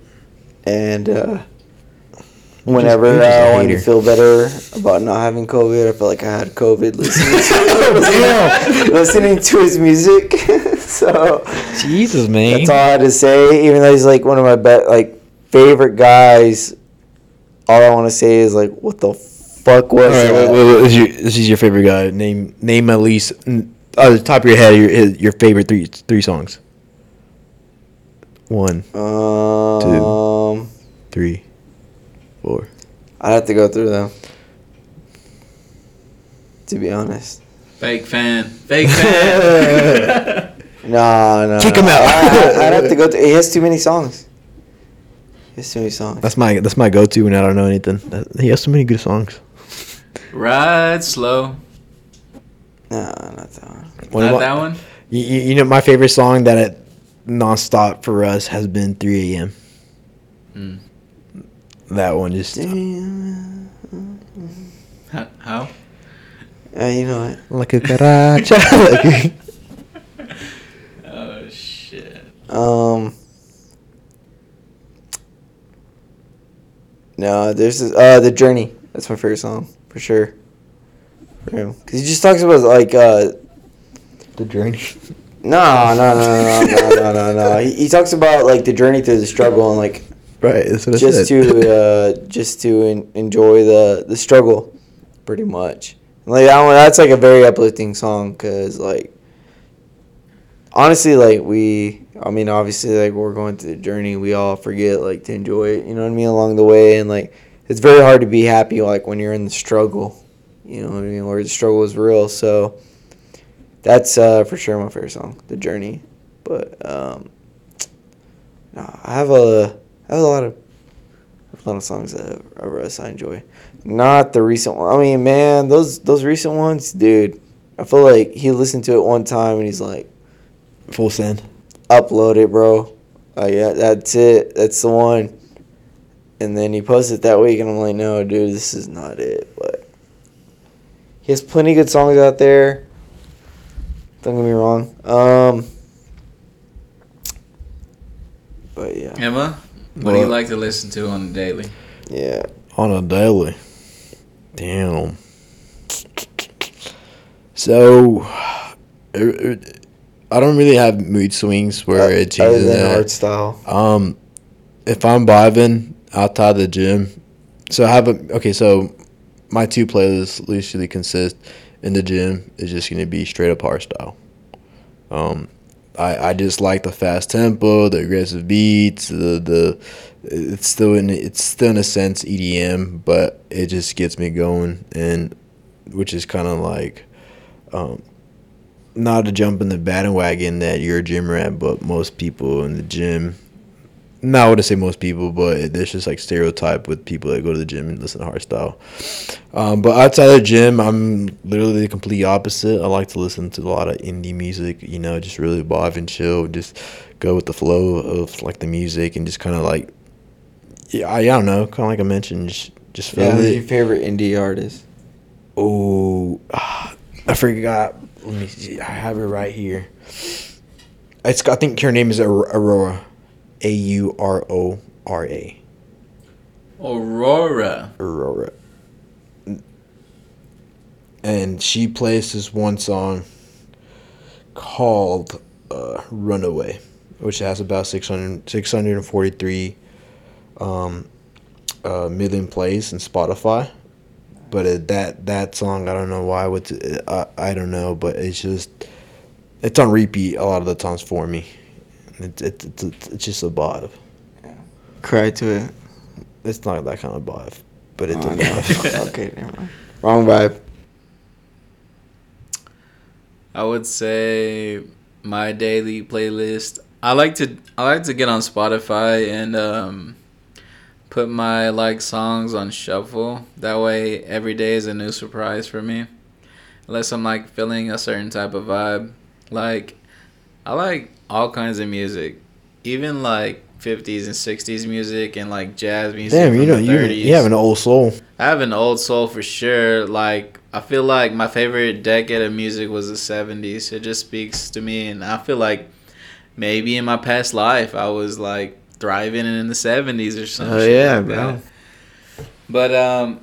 and uh, whenever you're just a uh, I wanted to feel better about not having COVID, I felt like I had COVID listening to, listening to his music. so Jesus, man. that's all I had to say. Even though he's like one of my best, like favorite guys, all I want to say is like, what the fuck was All right, that? wait, wait, wait, this, is your, this is your favorite guy. Name name at least uh, the top of your head your your favorite three three songs. One, Um, three, four. I'd have to go through them. To be honest. Fake fan. Fake fan. No, no. Kick no. him out. I, I'd have to go through. He has too many songs. He has too many songs. That's my that's my go to when I don't know anything. That- He has so many good songs. Ride slow. No, not that one. One Not of my- that one. You, you you know my favorite song that it nonstop for us has been 3 a.m. Hmm. That one just How? how? Uh, you know what? like a caracha. Oh shit. Um. No, there's this, uh the journey. That's my favorite song for sure. For him, because he just talks about like uh. The journey. No, no, no, no, no, no, no, no. He, he talks about like the journey through the struggle and like. Right. That's what just to uh, just to en- enjoy the the struggle, pretty much. Like that one, that's like a very uplifting song because like honestly like we i mean obviously like we're going through the journey we all forget like to enjoy it you know what i mean along the way and like it's very hard to be happy like when you're in the struggle you know what i mean where the struggle is real so that's uh for sure my favorite song the journey but um no, i have a i have a lot of a lot of songs that Russ I enjoy. Not the recent one. I mean, man, those those recent ones, dude. I feel like he listened to it one time and he's like, Full send. upload it, bro. Uh, yeah, that's it. That's the one. And then he posted it that week, and I'm like, no, dude, this is not it. But he has plenty of good songs out there. Don't get me wrong. Um, but yeah, Emma, what do you like to listen to on the daily? yeah. On a daily. Damn. So, er- er, I don't really have mood swings where it Other changes. than that. art style. Um, if I'm vibing outside the gym, so I have a okay. So my two playlists usually consist in the gym is just gonna be straight up hard style. Um, I I just like the fast tempo, the aggressive beats, the the it's still in it's still in a sense EDM, but it just gets me going and which is kind of like um, not to jump in the bandwagon that you're a gym rat, but most people in the gym. Not I wouldn't say most people, but there's just like stereotype with people that go to the gym and listen to hardstyle. Um, but outside the gym, I'm literally the complete opposite. I like to listen to a lot of indie music. You know, just really vibe and chill. Just go with the flow of like the music and just kind of like, yeah, I, I don't know, kind of like I mentioned, just just feel Yeah, who's your favorite indie artist? Oh, I forgot. Let me see. I have it right here. It's. I think her name is Aurora, A U R O R A. Aurora. Aurora. And she plays this one song called uh, "Runaway," which has about 600, 643 um, uh, million plays in Spotify. But it, that that song, I don't know why. What's I I don't know, but it's just it's on repeat a lot of the times for me. It's it's it's, it's just a vibe. Cry to it. It's not that kind of vibe, but it's Oh, a no. vibe. okay, never mind. Wrong vibe. I would say my daily playlist. I like to I like to get on Spotify and um, put my like songs on shuffle. That way, every day is a new surprise for me. Unless I'm like feeling a certain type of vibe. Like I like all kinds of music, even like 50s and 60s music and like jazz music. Damn, you know you you have an old soul. I have an old soul for sure. Like I feel like my favorite decade of music was the seventies. It just speaks to me, and I feel like maybe in my past life I was like thriving in the seventies or something. Oh, yeah, bro. But um,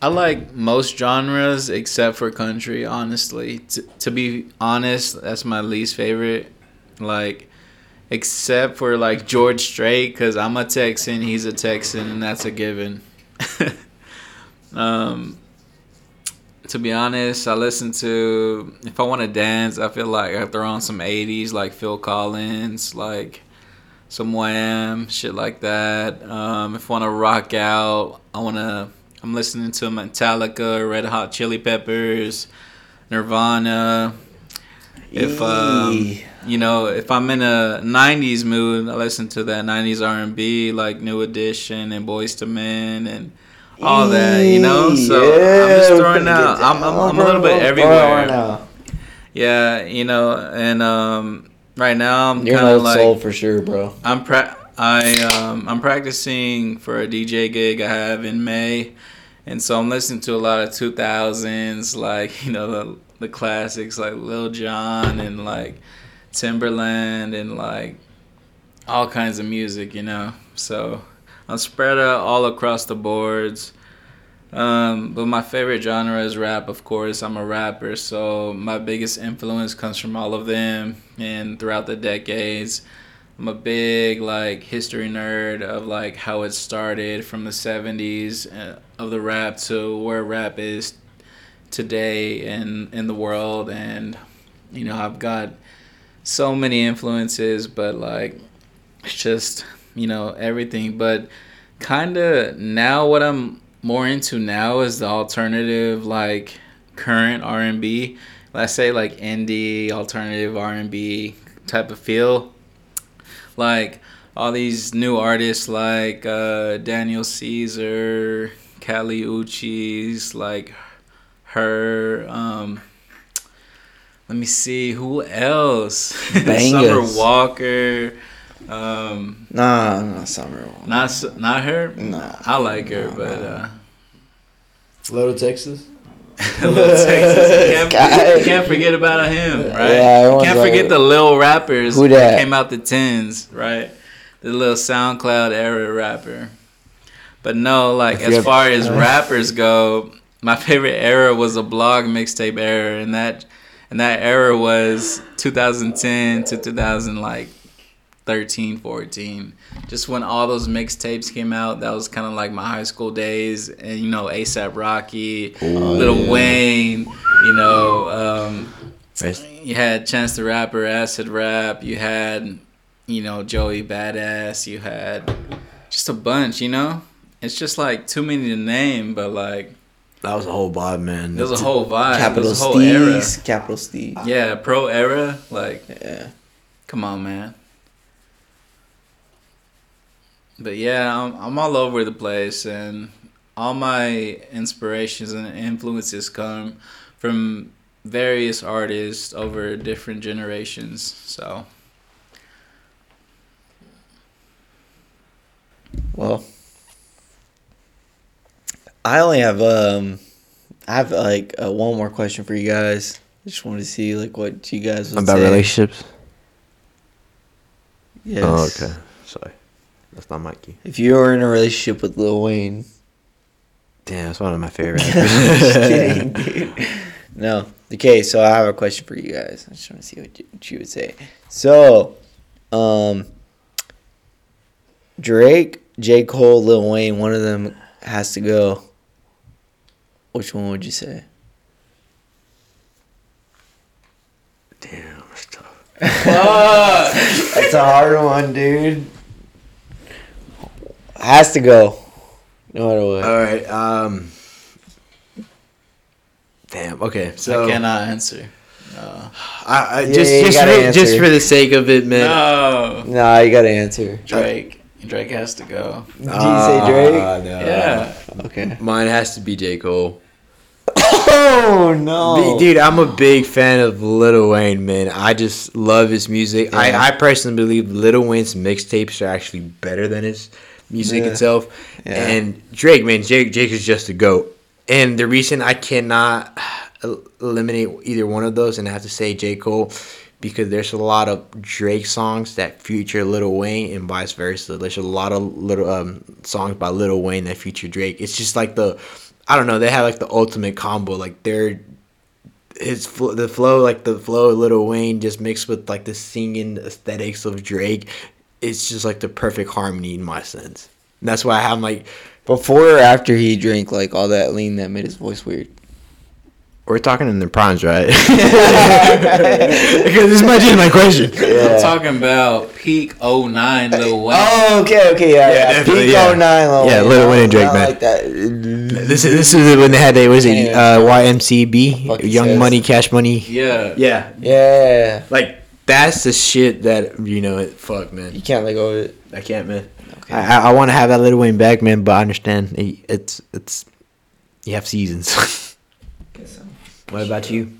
I like most genres except for country. Honestly, T- to be honest, that's my least favorite. Like, except for like George Strait, because I'm a Texan, he's a Texan, and that's a given. um, to be honest, I listen to if I want to dance, I feel like I throw on some '80s like Phil Collins, like some Wham, shit like that. Um, if I want to rock out, I want to. I'm listening to Metallica, Red Hot Chili Peppers, Nirvana. If um, you know, if I'm in a '90s mood, I listen to that '90s R&B like New Edition and Boyz II Men and all that. You know, so I'm just throwing out. I'm, I'm, I'm a little bit everywhere. Yeah, you know, and um, right now I'm You're an old like soul for sure, bro. I'm pra- I um I'm practicing for a DJ gig I have in May, and so I'm listening to a lot of 2000s, like you know the the classics like Lil Jon and like Timbaland and like all kinds of music, you know. So I'm spread out all across the boards. Um, but my favorite genre is rap, of course. I'm a rapper, so my biggest influence comes from all of them. And throughout the decades, I'm a big like history nerd of like how it started from the 70s uh, of the rap to where rap is today in in the world. And you know, I've got so many influences, but like it's just you know everything. But kind of now what I'm more into now is the alternative like current R&B. Let's say like indie alternative R&B type of feel. Like all these new artists like uh, Daniel Caesar, Kali Uchis, like her um let me see who else. Summer Walker. Um Nah, nah, Summer. not not her. Nah. I like her, but uh, Little Texas. Little Texas. You can't, you can't forget about him, right? Yeah, everyone's can't like- forget the little rappers Who that? came out the tens, right? The little SoundCloud era rapper. But no, like as far as rappers go, my favorite era was a blog mixtape era, and that and that era was 2010 to 2000 like 13 14 just when all those mixtapes came out that was kind of like my high school days and you know asap rocky little wayne you know um, you had chance the rapper acid rap you had you know joey badass you had just a bunch you know it's just like too many to name but like That was a whole vibe, man. there's a whole vibe Capital there's a whole era Steez. Capital Steez. yeah pro era like Yeah. Come on, man. But yeah, I'm, I'm all over the place, and all my inspirations and influences come from various artists over different generations. So Well, I only have um, I have like uh, one more question for you guys. I just want to see like what you guys would About say. relationships? Yes. Oh, okay. Sorry. That's not Mikey. If you were in a relationship with Lil Wayne, Damn, that's one of my favorite kidding, dude. No. Okay, so I have a question for you guys. I just want to see what you, what you would say. So, um, Drake, J. Cole, Lil Wayne, one of them has to go. Which one would you say? Damn, that's tough. Fuck! That's a hard one, dude. Has to go. No matter what. All right. Um. Damn. Okay. So I cannot answer. No. I, I Yeah, just you just gotta for, just for the sake of it, man. No. nah, you gotta answer. Drake. Drake has to go. Did you say Drake? Ah, no. Yeah. Okay. Mine has to be J Cole. Oh no, Dude, I'm a big fan of Lil Wayne, man. I just love his music. Yeah. I, I personally believe Lil Wayne's mixtapes are actually better than his music Yeah. itself. Yeah. And Drake, man, Jake, Jake is just a goat. And the reason I cannot eliminate either one of those, and I have to say J Cole, because there's a lot of Drake songs that feature Lil Wayne and vice versa. There's a lot of little um, songs by Lil Wayne that feature Drake. It's just like the, I don't know, they have like the ultimate combo. Like they're his fl- the flow, like the flow of Lil Wayne, just mixed with like the singing aesthetics of Drake. It's just like the perfect harmony in my sense. And that's why I'm like, Before or after he drank like all that lean that made his voice weird? we're talking in the primes, right? because this might be my question. I'm talking about peak 09 Lil Wayne. Oh, okay, okay, yeah, Yeah, yeah. Peak yeah. 09, Lil Yeah, Wayne. Lil Wayne and Drake, man. Like that. This is this is when they had they was it uh, YMCB Young says. Money Cash Money. Yeah. Yeah, Yeah, like that's the shit that you know. It, fuck, man. you can't let go of it. I can't, man. I, I, I want to have that Little Wayne back, man, but I understand it, it's it's you have seasons. so. what about you,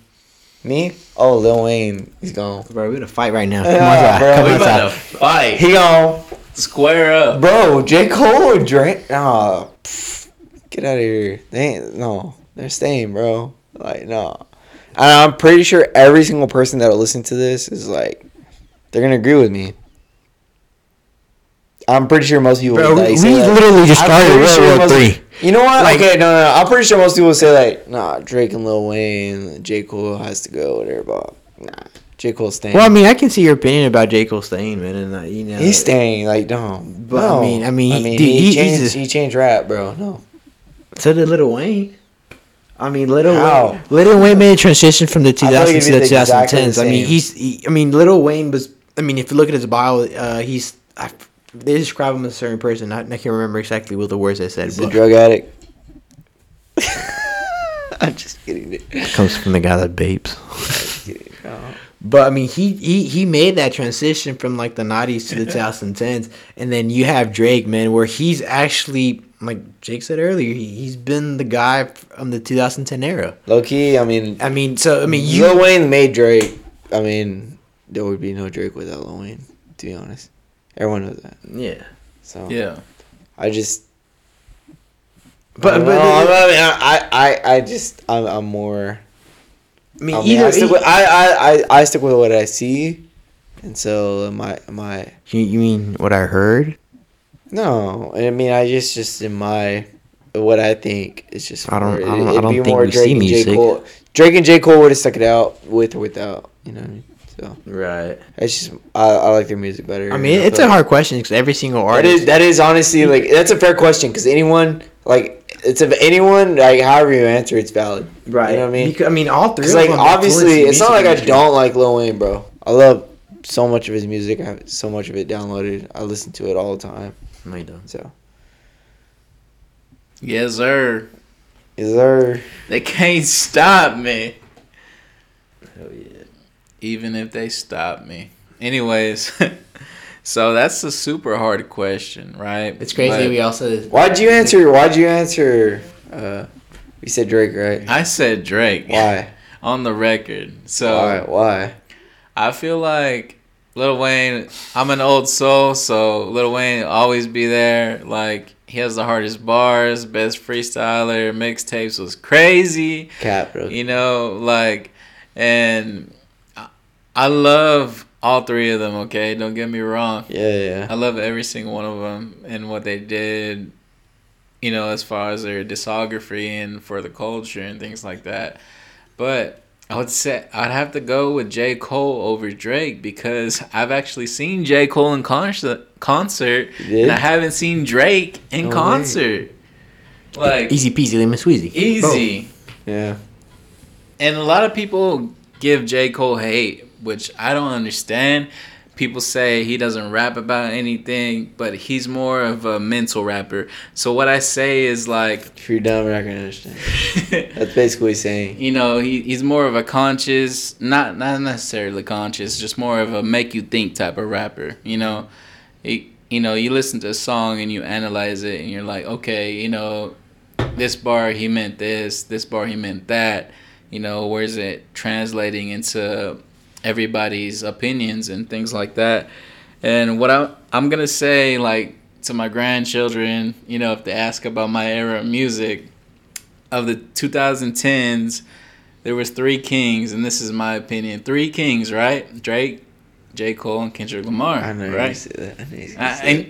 Me? Oh, Lil Wayne, he's gone. bro? We're gonna fight right now. Come on, outside. bro. Come We on, about to fight. He gone. Square up. Bro, J. Cole or Drake? Nah, pff, get out of here. They ain't, no, they're staying, bro. Like, no. And I'm pretty sure every single person that'll listen to this is like, they're gonna agree with me. I'm pretty sure most people. Bro, we, like, we literally just started World sure War Three. You know what? Like- okay, no, no, no. I'm pretty sure most people say like, nah, Drake and Lil Wayne, J. Cole has to go, whatever. But nah, J. Cole's staying. Well, I mean, I can see your opinion about J Cole staying, man, and uh, you know he's staying. Like, no, But, I no. mean- I mean, I he- mean, dude, he, he- changed. just- he changed rap, bro. No, So did Little Wayne. I mean, Little How? Wayne. Little Wayne made a transition from the 2000s to the exactly the 2010s. I mean, he's. He, I mean, Little Wayne was. I mean, if you look at his bio, uh, he's. I, they describe him as a certain person. I, I can't remember exactly what the words they said, he's a drug addict. I'm just kidding. it comes from the guy that. Just But I mean, he, he he made that transition from like the 90s to the 2010s, and then you have Drake, man, where he's actually like Jake said earlier, he, he's been the guy from the 2010 era. Low key, I mean, I mean, so I mean, you Lil Wayne made Drake. I mean, there would be no Drake without Lil Wayne. To be honest, everyone knows that. yeah. So Yeah. I just. But- But, but- I, mean, I, I, I just, I'm, I'm more. I mean, I, mean, either I, stick with, I, I, I, I stick with what I see, and so my, my. you, you mean what I heard? No, I mean, I just, just in my, what I think is just. I don't- more- I don't- I it'd don't be think more we Drake see and J music. Cole. Drake and J Cole would have stuck it out with or without. You know what I mean? So Right. it's just I, I like their music better. I mean, it's a like- hard question because every single artist. is that is honestly like that's a fair question because anyone like it's of anyone like however you answer it's valid. right. You know what I mean? Because, I mean, all three. Because of like them obviously it's not like I don't like Lil Wayne, bro. I love so much of his music. I have so much of it downloaded. I listen to it all the time. No, you don't. So Yes, sir. is there? They can't stop me. Hell yeah. Even if they stop me. Anyways, so that's a super hard question, right? It's crazy. But we also. Why'd you answer? Why'd you answer? Uh, you said Drake, right? I said Drake. Why? On the record. So Why? Why? I feel like Lil Wayne, I'm an old soul, so Lil Wayne always be there. Like he has the hardest bars, best freestyler, mixtapes was crazy. Cap, bro. You know, like and I- I love all three of them, okay? Don't get me wrong. Yeah, yeah. I love every single one of them and what they did, you know, as far as their discography and for the culture and things like that. But I would say I'd have to go with J. Cole over Drake because I've actually seen J. Cole in concert, concert and I haven't seen Drake in No way. concert. Like Easy peasy lemon squeezy. easy. Yeah. And a lot of people give J. Cole hate, which I don't understand. People say he doesn't rap about anything, but he's more of a mental rapper. So what I say is like, If you're dumb, not gonna understand. That's basically saying. you know, he, he's more of a conscious, not not necessarily conscious, just more of a make you think type of rapper. You know, he, you know, you listen to a song and you analyze it, and you're like, okay, you know, this bar he meant this, this bar he meant that. You know, where's it translating into everybody's opinions and things like that. And what I, I'm gonna say, like to my grandchildren, you know, if they ask about my era of music, of the 2010s, there was three kings, and this is my opinion. Three kings, right? Drake, J. Cole, and Kendrick Lamar. I know you're say that. I knew you say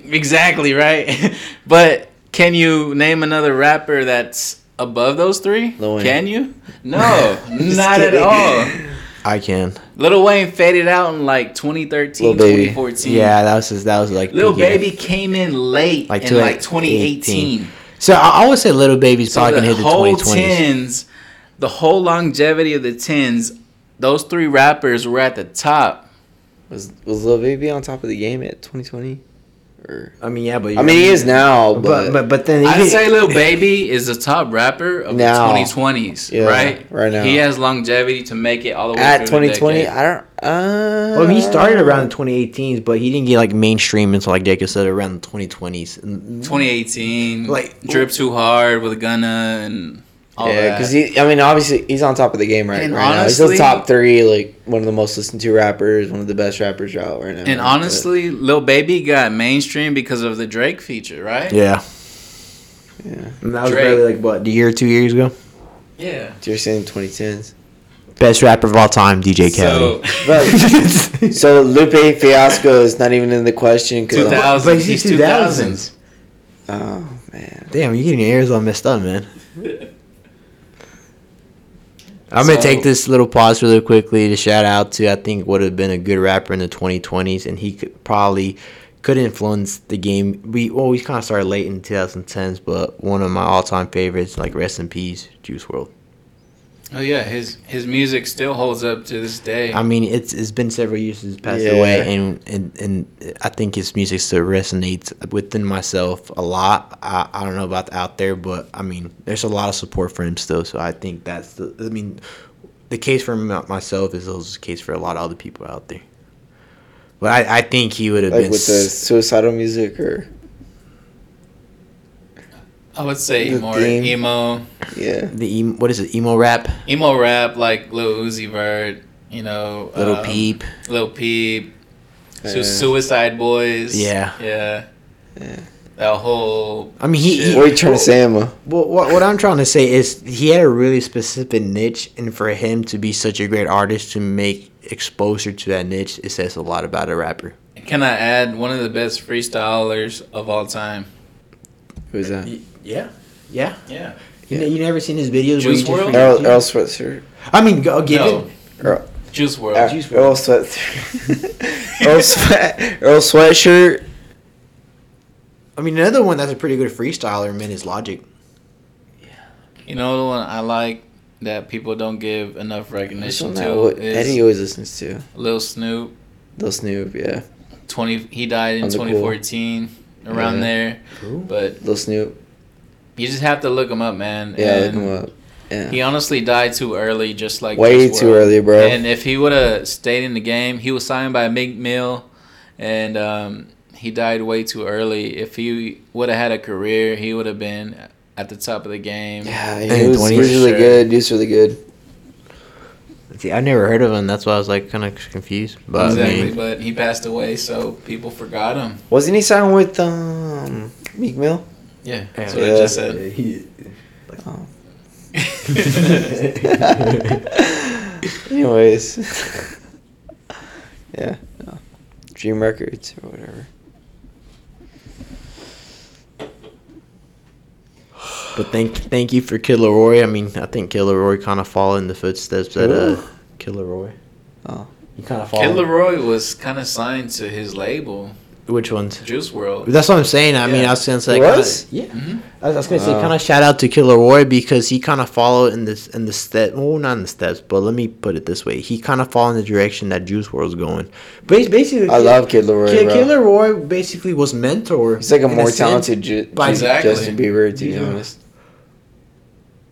and- exactly right. but can you name another rapper that's above those three? Can you? No, not at all. I can. Lil Wayne faded out in like 2013, 2014. Yeah, that was just, that was like Lil peaking. Baby came in late, Like in to, like like, 2018. So I, I would say Little Baby's So probably gonna hit the whole 2020s. tens, the whole longevity of the tens, those three rappers were at the top. Was was Lil Baby on top of the game at 2020? Or I mean, yeah, but I mean, he is now, But but, but but then I'd say Lil Baby is the top rapper of Now. the 2020s, Yeah, right? right now. He has longevity to make it all the way at through the 2020, decade. I don't. Uh, Well, he started around the 2018s, but he didn't get like mainstream until like Jacob said around the 2020s. 2018, Like- like drip too hard with a Gunna and all yeah, because he. I mean, obviously, he's on top of the game right, And right now. He's still top three, like one of the most listened to rappers, one of the best rappers out right now. and But- honestly, Lil Baby got mainstream because of the Drake feature, right? yeah, yeah, and that was Drake. barely like what a year, two years ago. Yeah. you're saying 2010s. Best rapper of all time, DJ So, Khaled. But, so Lupe Fiasco is not even in the question. Cause 2000s. But he's He's 2000s. oh man, Damn, you're getting your ears all messed up, man. I'm gonna take this little pause really quickly to shout out to I think would have been a good rapper in the 2020s, and he could probably could influence the game. We well, we kind of started late in 2010s, but one of my all-time favorites, like rest in peace, Juice WRLD. Oh yeah, his his music still holds up to this day. I mean, it's it's been several years since he passed Yeah. away, and, and and I think his music still resonates within myself a lot. I, I don't know about out there, but I mean, there's a lot of support for him still. So I think that's the. I mean, the case for my- myself is also the case for a lot of other people out there. But I, I think he would have like been. with the suicidal music or I would say the more theme. emo, yeah. the em- what is it emo rap emo rap like Lil Uzi Vert, you know, little um, peep Little Peep, Su- Yeah. Suicide Boys. Yeah. yeah, Yeah. That whole. I mean, he- shit. he- What are you trying to say, Emma? Well, what, what I'm trying to say is he had a really specific niche, and for him to be such a great artist to make exposure to that niche, it says a lot about a rapper. Can I add one of the best freestylers of all time? Who's that? Yeah, yeah. Yeah. You, ne- you never seen his videos? Juice where he just Earl, freestyle? Earl Sweatshirt. I mean, go uh, give No. it. Earl, Juice WRLD. Earl, Juice Earl Sweat. Earl Sweat. Earl Sweatshirt. I mean, another one that's a pretty good freestyler, man, is Logic. Yeah. You know the one I like that people don't give enough recognition to what is Eddie always listens to. Lil Snupe. Lil Snupe, yeah. Twenty. He died in On the cool. 2014, around Yeah. there. But Lil Snupe. You just have to look him up, man. Yeah, look him up. Yeah. He honestly died too early, just like Way Juice too early, bro. And if he would have stayed in the game, he was signed by Meek Mill, and um, he died way too early. If he would have had a career, he would have been at the top of the game. yeah, he And was, he was really sure. good. He was really good. See, I never heard of him. That's why I was like kind of confused. But exactly. I mean, but he passed away, so people forgot him. Wasn't he signed with um Meek Mill? Yeah, that's Yeah. what I just said. Oh. Anyways. yeah. No. Dream Records or whatever. but thank thank you for Kid LAROI. I mean, I think Kid LAROI kind of followed in the footsteps that uh, Kid LAROI. Oh. You kind of Kid followed. Leroy was kind of signed to his label, Which ones? Juice WRLD. That's what I'm saying. I mean, Yeah. I was gonna say, kinda- was? yeah. Mhm. I was, I was gonna say, Wow. kind of shout out to Kid LAROI because he kind of followed in this in the step. Well, not in the steps, but let me put it this way: he kind of followed in the direction that Juice WRLD's going. But basically, I love Kid LAROI. Kid. Killer Roy basically was mentor. He's like a more sense. talented Ju- By- Exactly. Justin Bieber, to be Yeah. honest.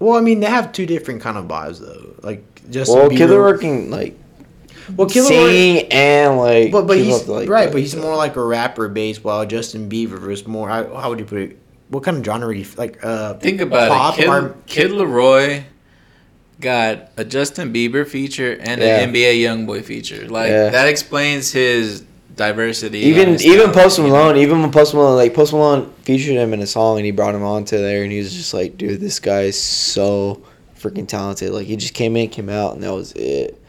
Well, I mean, they have two different kind of vibes though. Like Justin Well, Bieber. Kid LAROI can like well, Kid LAROI. and like. But but he's like, right, the- but he's more like a rapper based, while Justin Bieber was more. How, how would you put it? What kind of genre? do you- Like uh, Think about pop it. Kid, or- Kid LAROI got a Justin Bieber feature and Yeah. an NBA YoungBoy feature. Like Yeah. that explains his diversity. Even even talent, Post you? Malone, even when Post Malone like Post Malone featured him in a song and he brought him onto there and he was just like, dude, this guy is so freaking talented. Like he just came in, came out, and that was it.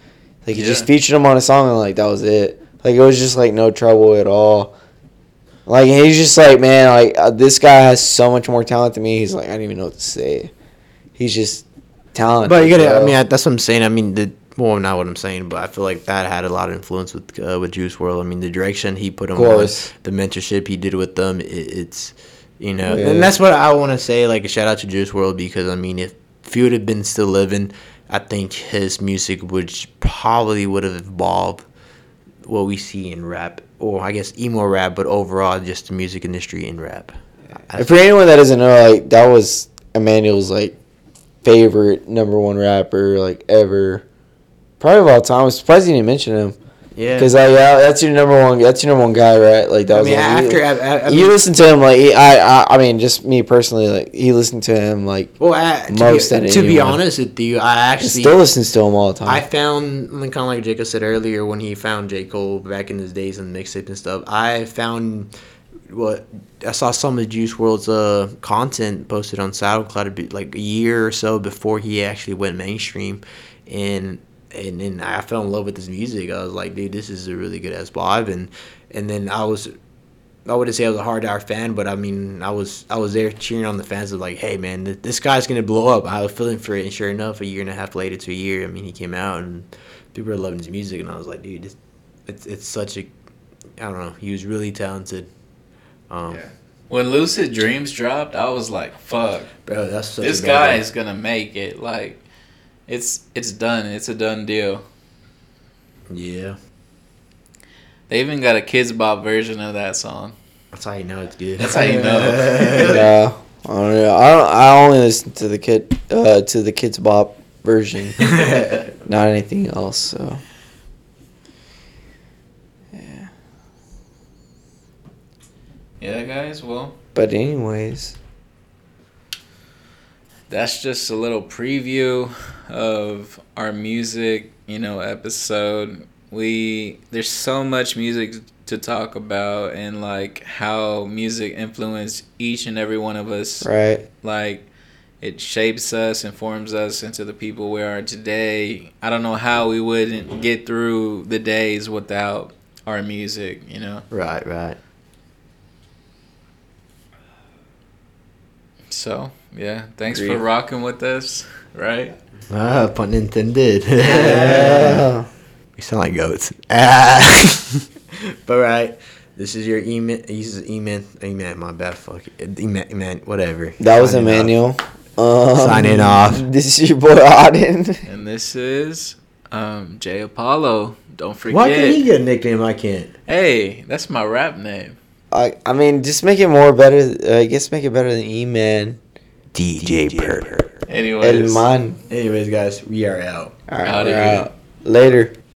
Like he Yeah. just featured him on a song, and like that was it. Like it was just like no trouble at all. Like he's just like man, like uh, this guy has so much more talent than me. He's like I don't even know what to say. He's just talented. But you gotta. I mean, I- that's what I'm saying. I mean, the well, not what I'm saying, but I feel like that had a lot of influence with uh, with Juice WRLD. I mean, the direction he put him on, the mentorship he did with them, it, it's you know, Yeah. and that's what I want to say. Like a shout out to Juice WRLD because I mean, if if he would have been still living, I think his music would probably would have evolved what we see in rap, or I guess emo rap, but overall just the music industry in rap. I- for anyone that doesn't know, like that was Emmanuel's like favorite number one rapper like ever, probably of all time. I'm surprised you didn't mention him yeah, because like yeah, that's your number one. That's your number one guy, right? Like that I was mean, like, after you, I, I, you mean, listen to him like he, I, I I mean just me personally like he listened to him like well, I, to, most be, to be honest with you, I actually still listens to him all the time. I found, kind of like Jacob said earlier, when he found J. Cole back in his days in mixtape and stuff, I found what I saw some of Juice WRLD's uh, content posted on SoundCloud a bit, like a year or so before he actually went mainstream, and and then I fell in love with his music. I was like, dude, this is a really good ass vibe, and and then I was. I wouldn't say I was a hard hour fan, but I mean, I was I was there cheering on the fans of like, hey man, th- this guy's gonna blow up. I was feeling for it, and sure enough, a year and a half later to a year, I mean, he came out and people were loving his music, and I was like, dude, this, it's it's such a, I don't know, he was really talented. Um, Yeah. When Lucid Dreams dropped, I was like, "Fuck, bro, that's this guy is gonna make it." Like, it's it's done. It's a done deal. Yeah, They even got a Kidz Bop version of that song. that's how you know it's good. That's how you know. yeah, I don't know. I don't. I only listen to the kid uh, to the Kidz Bop version, not anything else. So Yeah, guys. Well, but anyways, that's just a little preview of our music, you know, episode. We there's so much music to talk about and like how music influenced each and every one of us. right? Like it shapes us informs us into the people we are today. I don't know how we wouldn't get through the days without our music, you know. right, right. So, yeah, thanks for rocking with us, right? Ah, pun intended. Yeah. We sound like goats. Ah. but right, this is your email. This is email. Email. My bad. Fuck it. Email. Email. Whatever. That was Signing off. Emmanuel. Um, Signing off. This is your boy Auden. And this is um Jay Apollo. Don't forget. Why can he get a nickname? I can't. Hey, that's my rap name. I I mean, just make it more better. Uh, I guess make it better than E Man. DJ Perp. Anyways. El Man. Anyways, guys, we are out. All right, we're out. Later.